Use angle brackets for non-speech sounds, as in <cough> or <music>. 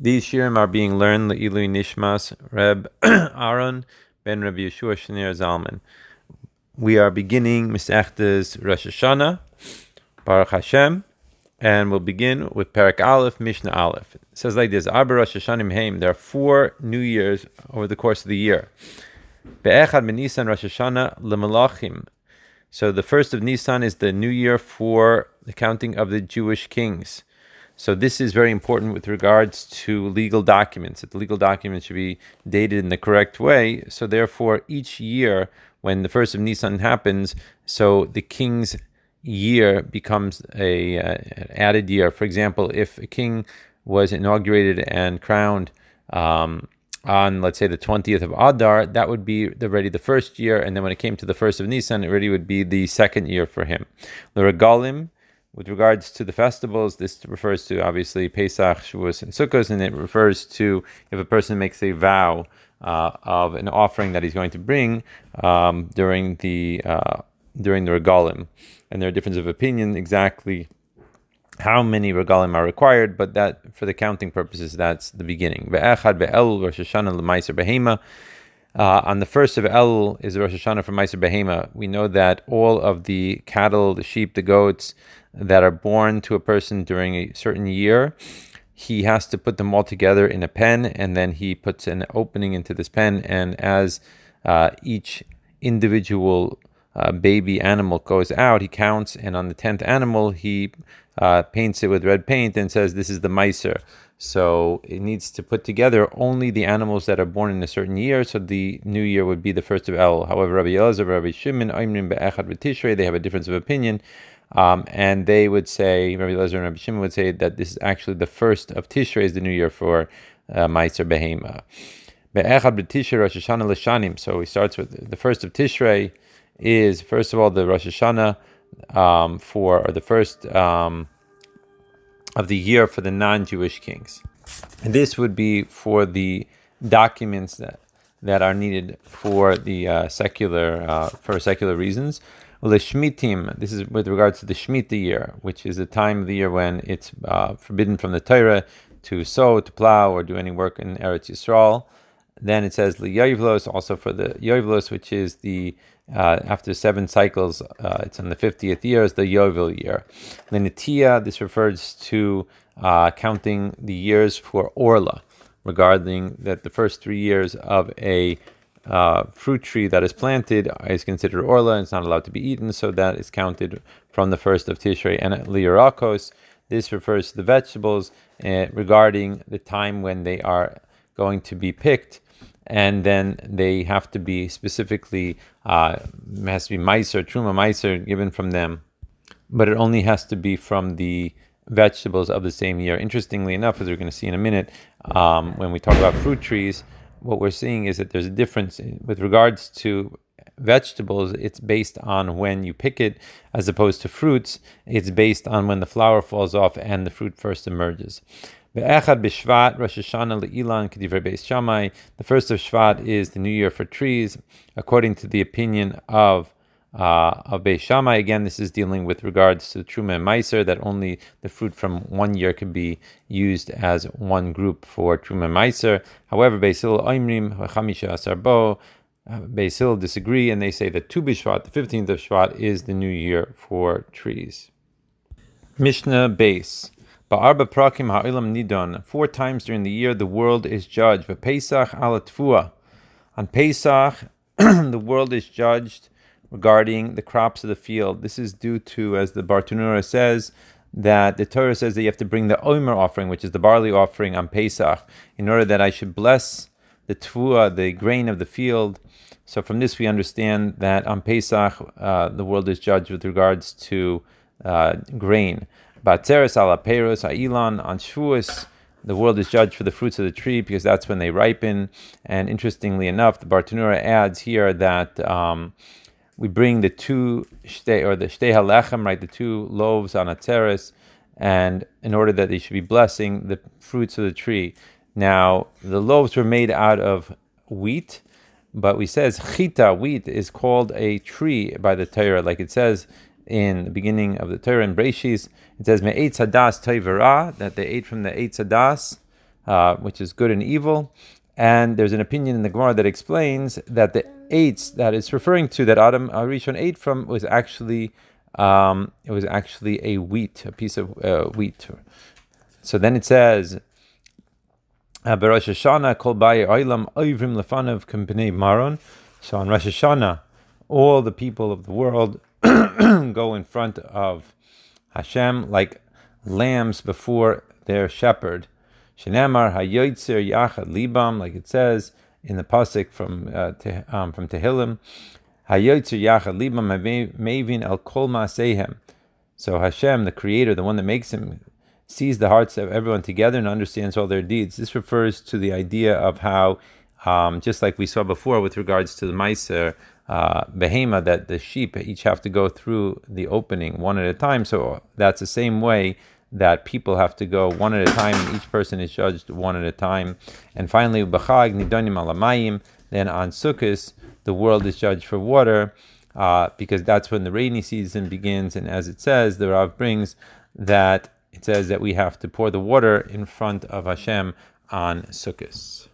These shirim are being learned Le'ilui Nishmas Reb <clears throat> Aaron ben Reb Yeshua Shneur Zalman. We are beginning Masechtas Rosh Hashanah, Baruch Hashem, and we'll begin with Parak Aleph, Mishnah Aleph. It says like this: Arba Rosh Hashanim Haim. There are four New Years over the course of the year. Be'echad Benisan Rosh Hashanah leMalachim. So the first of Nisan is the New Year for the counting of the Jewish kings. So this is very important with regards to legal documents. That the legal documents should be dated in the correct way. So therefore, each year when the first of Nisan happens, so the king's year becomes a uh, added year. For example, if a king was inaugurated and crowned um, on, let's say, the 20th of Adar, that would be already the first year. And then when it came to the first of Nisan, it already would be the second year for him. The regalim, with regards to the festivals, this refers to obviously Pesach, Shavuos, and Sukkot, and it refers to if a person makes a vow uh, of an offering that he's going to bring um, during the uh, during the regalim, and there are differences of opinion exactly how many regalim are required, but that for the counting purposes, that's the beginning. Be'echad be'el Rosh Hashanah. Uh, on the first of El is Rosh Hashanah for Meiser Behema. We know that all of the cattle, the sheep, the goats, that are born to a person during a certain year, he has to put them all together in a pen, and then he puts an opening into this pen. And as uh, each individual uh, baby animal goes out, he counts, and on the tenth animal, he uh, paints it with red paint and says, "This is the miser." So it needs to put together only the animals that are born in a certain year. So the new year would be the first of El. However, Rabbi Elazar, Rabbi Shimon, Aimrim be'echad v'tishrei, they have a difference of opinion. Um, and they would say, Rabbi Lezer and Rabbi Shimon would say that this is actually the first of Tishrei is the new year for uh, Meiser Behema. Be'echad b'tishrei Rosh Hashanah l'shanim. So he starts with the first of Tishrei is first of all the Rosh Hashanah um, for or the first um, of the year for the non-Jewish kings. And this would be for the documents that that are needed for the uh, secular uh, for secular reasons. Lishmitim, this is with regards to the Shemitah year, which is the time of the year when it's uh, forbidden from the Torah to sow, to plow, or do any work in Eretz Yisrael. Then it says Yoivlos, also for the Yoivlos, which is the uh, after seven cycles, uh, it's in the 50th year, is the Yovel year. Linitia, this refers to uh, counting the years for Orla, regarding that the first three years of a uh, fruit tree that is planted is considered orla and it's not allowed to be eaten, so that is counted from the first of Tishrei. And lirakos, this refers to the vegetables uh, regarding the time when they are going to be picked, and then they have to be specifically uh, has to be meiser, truma meiser given from them, but it only has to be from the vegetables of the same year. Interestingly enough, as we're going to see in a minute, um, when we talk about fruit trees, what we're seeing is that there's a difference with regards to vegetables. It's based on when you pick it, as opposed to fruits. It's based on when the flower falls off and the fruit first emerges. The first of Shvat is the new year for trees, according to the opinion of uh, of Beis Shammai. Again, this is dealing with regards to Truma and Meiser, that only the fruit from one year can be used as one group for Truma and Meiser. However, Beis Hillel Oimrim, Chamisha Asarbo, uh, Beis Hillel disagree, and they say that Tu B'Shvat, the 15th of Shvat, is the new year for trees. Mishnah Beis. Ba'arba prakim ha'ilam nidon. Four times during the year the world is judged. Pesach ala tfua. On Pesach, <clears throat> the world is judged regarding the crops of the field. This is due to, as the Bartenura says, that the Torah says that you have to bring the Omer offering, which is the barley offering on Pesach, in order that I should bless the Tvua, the grain of the field. So from this we understand that on Pesach uh, the world is judged with regards to uh, grain. Batzeres ala Peros, Ailan, on Shavuos, the world is judged for the fruits of the tree because that's when they ripen. And interestingly enough, the Bartenura adds here that um, we bring the two shtei or the shtei halechem, right, the two loaves on Atzeres, and in order that they should be blessing the fruits of the tree. Now, the loaves were made out of wheat, but we says chita wheat is called a tree by the Torah, like it says in the beginning of the Torah in Breshis. It says me'etz hadas toivera that they ate from the eitz hadas uh, which is good and evil. And there's an opinion in the Gemara that explains that the eitz that it's referring to that Adam Arishon ate from was actually um, it was actually a wheat, a piece of uh, wheat. So then it says, "Berosh Hashanah kol oilam oivrim lefanav k'mpnei maron." So on Rosh Hashanah, all the people of the world <clears throat> go in front of Hashem like lambs before their shepherd. Shenamar hayoitzer yachad libam, like it says in the pasuk from uh, te, um, from Tehillim. Hayoitzer yachad libam mavin el kol maasehem. So Hashem, the Creator, the one that makes him, sees the hearts of everyone together and understands all their deeds. This refers to the idea of how, um, just like we saw before with regards to the Meiser, uh, behema, that the sheep each have to go through the opening one at a time. So that's the same way that people have to go one at a time, and each person is judged one at a time. And finally, b'chag nidonim alamayim. Then on Sukkot, the world is judged for water, uh, because that's when the rainy season begins. And as it says, the Rav brings that it says that we have to pour the water in front of Hashem on Sukkot.